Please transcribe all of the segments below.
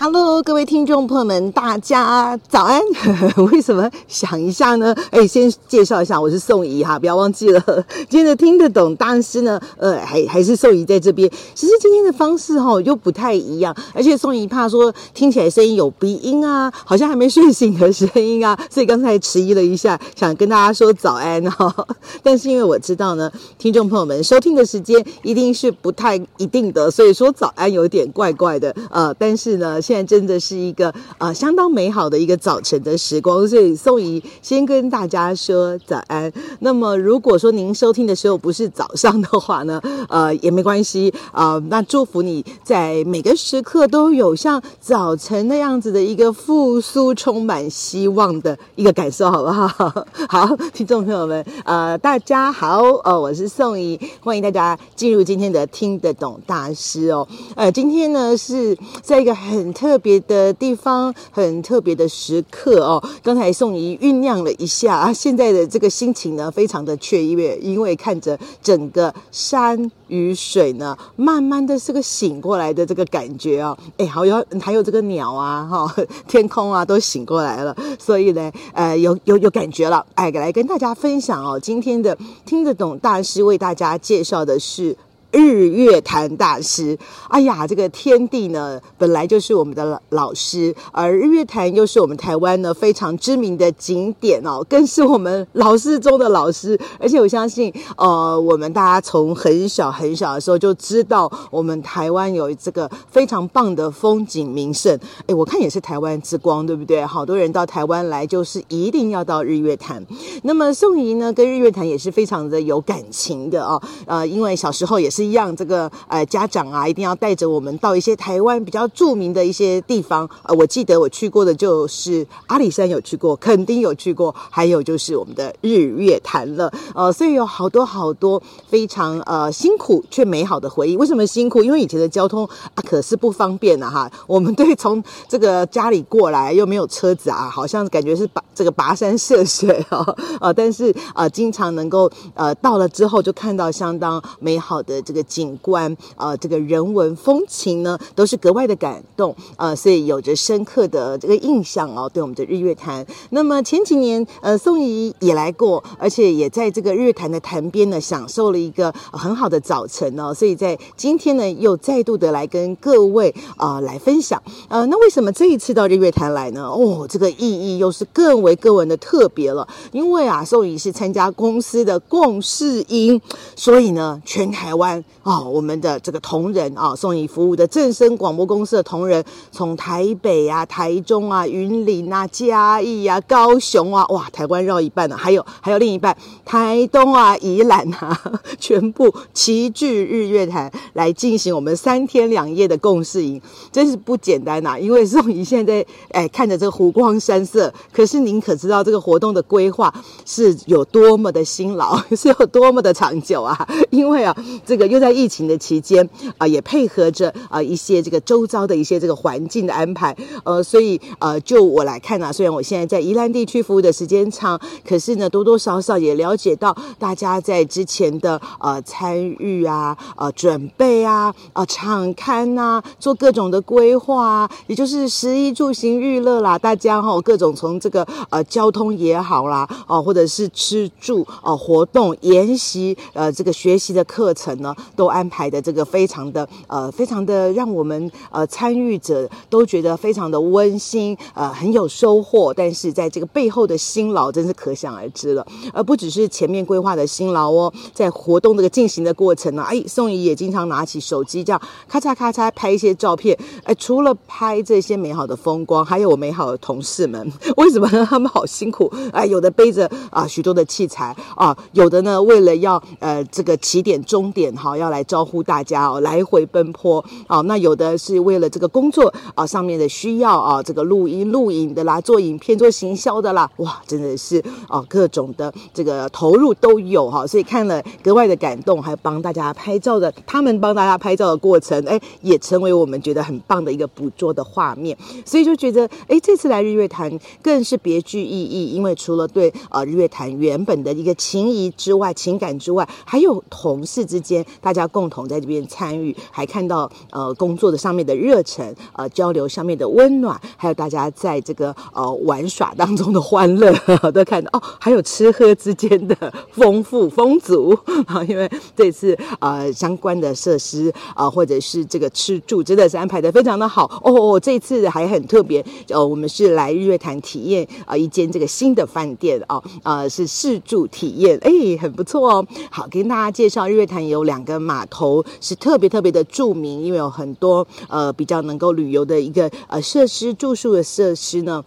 Hello，各位听众朋友们，大家早安。为什么想一下呢？哎，先介绍一下，我是宋怡哈，不要忘记了。今天的听得懂大师呢，呃，还还是宋怡在这边。其实今天的方式哈、哦、又不太一样，而且宋怡怕说听起来声音有鼻音啊，好像还没睡醒的声音啊，所以刚才迟疑了一下，想跟大家说早安哈。但是因为我知道呢，听众朋友们收听的时间一定是不太一定的，所以说早安有点怪怪的。呃，但是呢。现在真的是一个呃相当美好的一个早晨的时光，所以宋怡先跟大家说早安。那么如果说您收听的时候不是早上的话呢，呃也没关系啊、呃。那祝福你在每个时刻都有像早晨那样子的一个复苏、充满希望的一个感受，好不好？好，听众朋友们，呃，大家好，呃，我是宋怡，欢迎大家进入今天的听得懂大师哦。呃，今天呢是在一个很特别的地方，很特别的时刻哦。刚才宋怡酝酿了一下啊，现在的这个心情呢，非常的雀跃，因为看着整个山与水呢，慢慢的这个醒过来的这个感觉哦。哎，好有还有这个鸟啊，哈、天空啊，都醒过来了，所以呢，呃，有有有感觉了。哎，来跟大家分享哦，今天的听得懂大师为大家介绍的是。日月潭大师，哎呀，这个天地呢，本来就是我们的老师，而日月潭又是我们台湾呢非常知名的景点哦，更是我们老师中的老师。而且我相信，呃，我们大家从很小很小的时候就知道，我们台湾有这个非常棒的风景名胜。哎，我看也是台湾之光，对不对？好多人到台湾来，就是一定要到日月潭。那么宋怡呢，跟日月潭也是非常的有感情的哦，呃，因为小时候也是。是一样，这个呃家长啊，一定要带着我们到一些台湾比较著名的一些地方。呃，我记得我去过的就是阿里山有去过，肯定有去过，还有就是我们的日月潭了。呃，所以有好多好多非常呃辛苦却美好的回忆。为什么辛苦？因为以前的交通啊可是不方便的哈。我们对从这个家里过来又没有车子啊，好像感觉是跋这个跋山涉水哦。呃，但是呃经常能够呃到了之后就看到相当美好的。这个景观，呃，这个人文风情呢，都是格外的感动，呃，所以有着深刻的这个印象哦，对我们的日月潭。那么前几年，呃，宋怡也来过，而且也在这个日月潭的潭边呢，享受了一个很好的早晨哦。所以在今天呢，又再度的来跟各位啊、来分享。呃，那为什么这一次到日月潭来呢？哦，这个意义又是更为更为的特别了。因为啊，宋怡是参加公司的共事营，所以呢，全台湾。哦，我们的这个同仁啊，宋怡服务的正声广播公司的同仁，从台北啊、台中啊、云林啊、嘉义啊、高雄啊，哇，台湾绕一半呢，还有还有另一半，台东啊、宜兰啊，全部齐聚日月潭来进行我们三天两夜的共事营，真是不简单呐、因为宋怡现在哎看着这个湖光山色，可是您可知道这个活动的规划是有多么的辛劳，是有多么的长久啊？因为啊，这个。又在疫情的期间啊、也配合着啊、一些这个周遭的一些这个环境的安排，呃，所以呃，就我来看啊，虽然我现在在宜兰地区服务的时间长，可是呢，多多少少也了解到大家在之前的呃参与啊、呃准备啊、呃场刊呐，做各种的规划啊，也就是食衣住行娱乐啦，大家哈、哦、各种从这个呃交通也好啦，哦、或者是吃住哦、活动研习呃这个学习的课程呢。都安排的这个非常的呃，非常的让我们呃参与者都觉得非常的温馨，呃，很有收获。但是在这个背后的辛劳，真是可想而知了。而不只是前面规划的辛劳哦，在活动这个进行的过程呢，哎，宋怡也经常拿起手机这样咔嚓咔嚓拍一些照片。哎，除了拍这些美好的风光，还有我美好的同事们，为什么呢？他们好辛苦，哎，有的背着啊许多的器材啊，有的呢为了要呃这个起点终点哈。好要来招呼大家哦，来回奔波哦。那有的是为了这个工作啊上面的需要啊，这个录音录影的啦，做影片做行销的啦，哇，真的是哦各种的这个投入都有哈，所以看了格外的感动，还帮大家拍照的，他们帮大家拍照的过程，哎，也成为我们觉得很棒的一个捕捉的画面，所以就觉得哎，这次来日月潭更是别具意义，因为除了对呃日月潭原本的一个情谊之外，情感之外，还有同事之间大家共同在这边参与，还看到呃工作的上面的热忱，呃交流上面的温暖，还有大家在这个呃玩耍当中的欢乐，都看到哦，还有吃喝之间的丰富 丰足啊，因为这次呃相关的设施啊、或者是这个吃住，真的是安排的非常的好哦，这次还很特别，呃，我们是来日月潭体验啊、一间这个新的饭店哦，呃是试住体验，哎，很不错哦。好，跟大家介绍，日月潭有两两个码头是特别特别的著名，因为有很多呃比较能够旅游的一个呃设施，住宿的设施呢。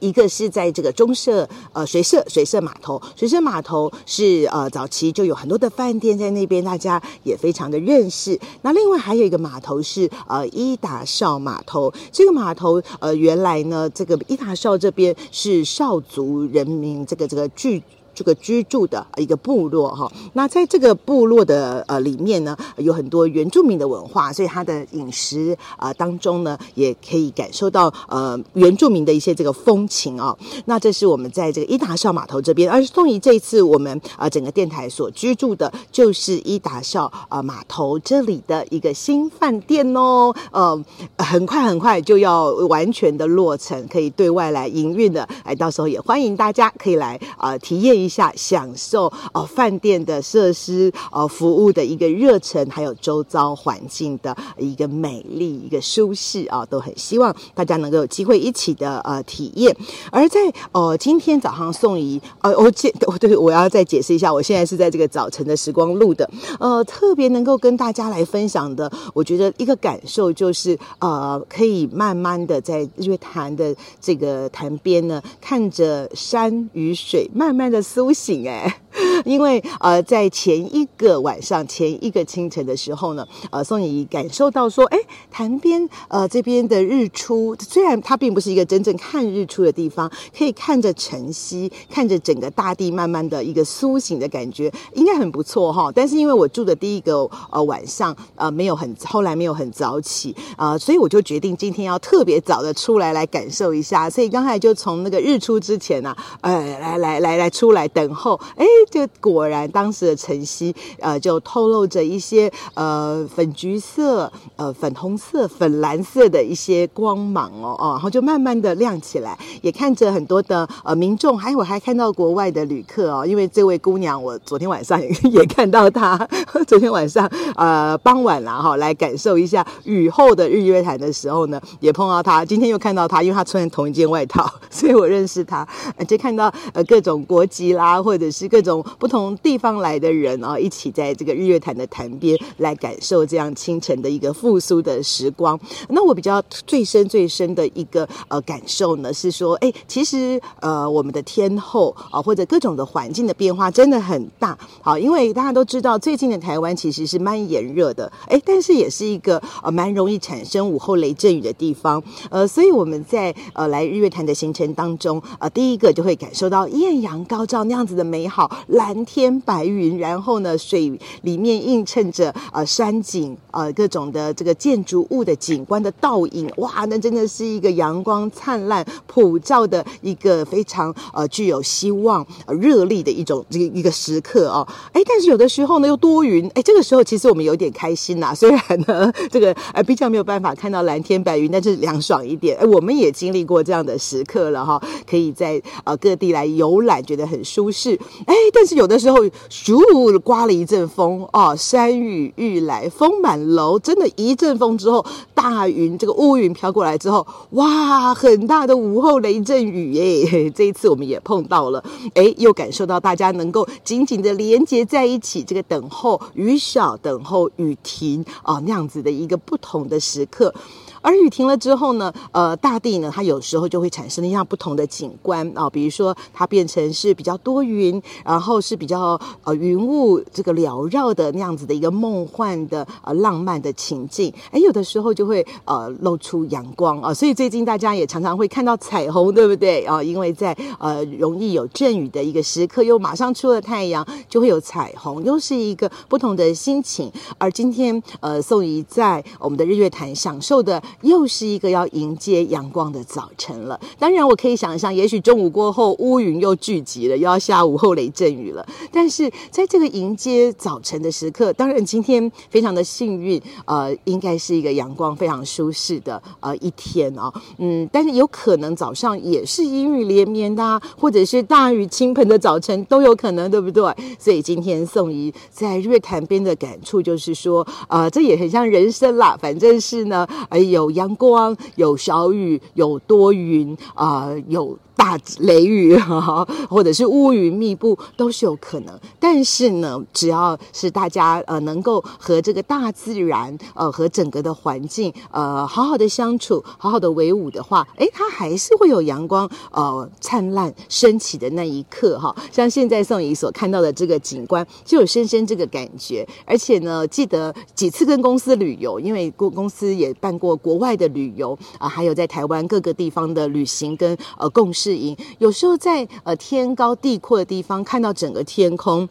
一个是在这个中社呃水社水社码头，水社码头是呃早期就有很多的饭店在那边，大家也非常的认识。那另外还有一个码头是呃伊达少码头，这个码头呃原来呢这个伊达少这边是少族人民这个这个聚。这个居住的一个部落哈，那在这个部落的呃里面呢，有很多原住民的文化，所以它的饮食啊、呃、当中呢，也可以感受到呃原住民的一些这个风情、哦。那这是我们在这个伊达邵码头这边，而宋怡这一次我们啊、呃、整个电台所居住的，就是伊达邵啊码头这里的一个新饭店哦，呃，很快很快就要完全的落成，可以对外来营运的，哎，到时候也欢迎大家可以来啊、呃、体验一。下享受哦，饭店的设施哦，服务的一个热忱，还有周遭环境的一个美丽、一个舒适啊，都很希望大家能够有机会一起的呃体验。而在哦、今天早上宋怡呃，我解我对我要再解释一下，我现在是在这个早晨的时光录的，呃，特别能够跟大家来分享的，我觉得一个感受就是呃，可以慢慢的在日月潭的这个潭边呢，看着山与水，慢慢的。苏醒哎，因为呃，在前一个晚上、前一个清晨的时候呢，呃，宋怡感受到说，哎，潭边呃这边的日出，虽然它并不是一个真正看日出的地方，可以看着晨曦，看着整个大地慢慢的一个苏醒的感觉，应该很不错哈。但是因为我住的第一个呃晚上呃没有很后来没有很早起啊，呃，所以我就决定今天要特别早的出来来感受一下。所以刚才就从那个日出之前呢，呃，来来来来出来。等候，哎，就果然当时的晨曦，呃，就透露着一些呃粉橘色、呃粉红色、粉蓝色的一些光芒哦，哦，然后就慢慢的亮起来，也看着很多的呃民众，还有我还看到国外的旅客哦，因为这位姑娘，我昨天晚上也，也看到她，昨天晚上呃傍晚了哈，来感受一下雨后的日月潭的时候呢，也碰到她，今天又看到她，因为她穿同一件外套，所以我认识她，就看到呃各种国籍。啦，或者是各种不同地方来的人啊，一起在这个日月潭的潭边来感受这样清晨的一个复苏的时光。那我比较最深最深的一个呃感受呢，是说，哎，其实呃我们的天候啊，或者各种的环境的变化真的很大。好，因为大家都知道，最近的台湾其实是蛮炎热的，哎，但是也是一个呃蛮容易产生午后雷阵雨的地方。呃，所以我们在呃来日月潭的行程当中，呃，第一个就会感受到艳阳高照。那样子的美好来，蓝天白云，然后呢，水里面映衬着呃山景，呃各种的这个建筑物的景观的倒影，哇，那真的是一个阳光灿烂普照的一个非常呃具有希望、呃、热力的一种这个一个时刻哦。哎，但是有的时候呢又多云，哎，这个时候其实我们有点开心呐、虽然呢这个呃比较没有办法看到蓝天白云，但是凉爽一点。哎，我们也经历过这样的时刻了哈，可以在呃各地来游览，觉得很。舒适，哎，但是有的时候，咻，刮了一阵风哦，山雨欲来风满楼，真的，一阵风之后，大云这个乌云飘过来之后，哇，很大的午后雷阵雨 耶！这一次我们也碰到了，哎，又感受到大家能够紧紧的连接在一起，这个等候雨小，等候雨停啊，那样子的一个不同的时刻。而雨停了之后呢，呃，大地呢，它有时候就会产生一样不同的景观啊，比如说它变成是比较多云，然后是比较呃云雾这个缭绕的那样子的一个梦幻的呃浪漫的情境。哎，有的时候就会呃露出阳光啊，所以最近大家也常常会看到彩虹，对不对啊？因为在呃容易有阵雨的一个时刻，又马上出了太阳，就会有彩虹，又是一个不同的心情。而今天呃宋怡在我们的日月潭享受的又是一个要迎接阳光的早晨了。当然，我可以想象，也许中午过后乌云又聚集了，又要下午后雷阵雨了。但是在这个迎接早晨的时刻，当然今天非常的幸运，呃，应该是一个阳光非常舒适的呃一天哦。嗯，但是有可能早上也是阴雨连绵的啊，或者是大雨倾盆的早晨都有可能，对不对？所以今天宋怡在月潭边的感触就是说，呃，这也很像人生啦，反正是呢，呃，有阳光，有小雨，有多云啊，有。大雷雨哈，或者是乌云密布都是有可能。但是呢，只要是大家呃能够和这个大自然呃和整个的环境呃好好的相处，好好的为伍的话，诶，它还是会有阳光呃灿烂升起的那一刻哈。像现在宋怡所看到的这个景观，就有深深这个感觉。而且呢，记得几次跟公司旅游，因为公公司也办过国外的旅游啊、还有在台湾各个地方的旅行跟呃共事。适应有时候在呃天高地阔的地方看到整个天空。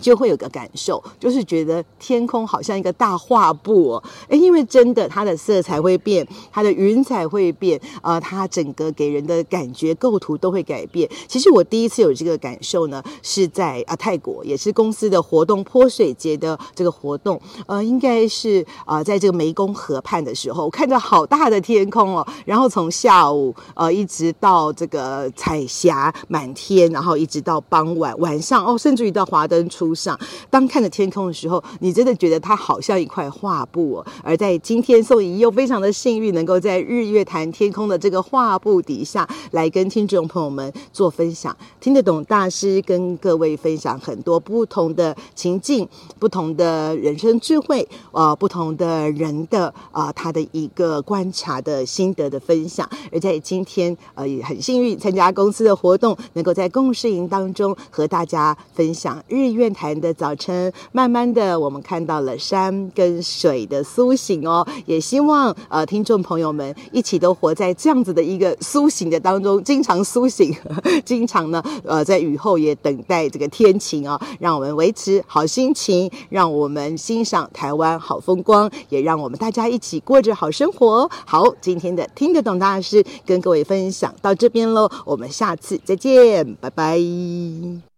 就会有个感受，就是觉得天空好像一个大画布。哦，哎，因为真的它的色彩会变，它的云彩会变，呃，它整个给人的感觉构图都会改变。其实我第一次有这个感受呢，是在啊泰国，也是公司的活动泼水节的这个活动，呃，应该是啊、呃、在这个湄公河畔的时候，我看到好大的天空哦，然后从下午呃一直到这个彩霞满天，然后一直到傍晚晚上哦，甚至于到华灯初上，当看着天空的时候，你真的觉得它好像一块画布哦。而在今天，宋怡又非常的幸运，能够在日月潭天空的这个画布底下来跟听众朋友们做分享，听得懂大师跟各位分享很多不同的情境、不同的人生智慧，呃，不同的人的啊、呃，他的一个观察的心得的分享。而在今天，呃，也很幸运参加公司的活动，能够在共事营当中和大家分享日月。潭的早晨，慢慢的，我们看到了山跟水的苏醒哦。也希望呃，听众朋友们一起都活在这样子的一个苏醒的当中，经常苏醒，经常呢，呃，在雨后也等待这个天晴哦，让我们维持好心情，让我们欣赏台湾好风光，也让我们大家一起过着好生活。好，今天的听得懂大师跟各位分享到这边喽，我们下次再见，拜拜。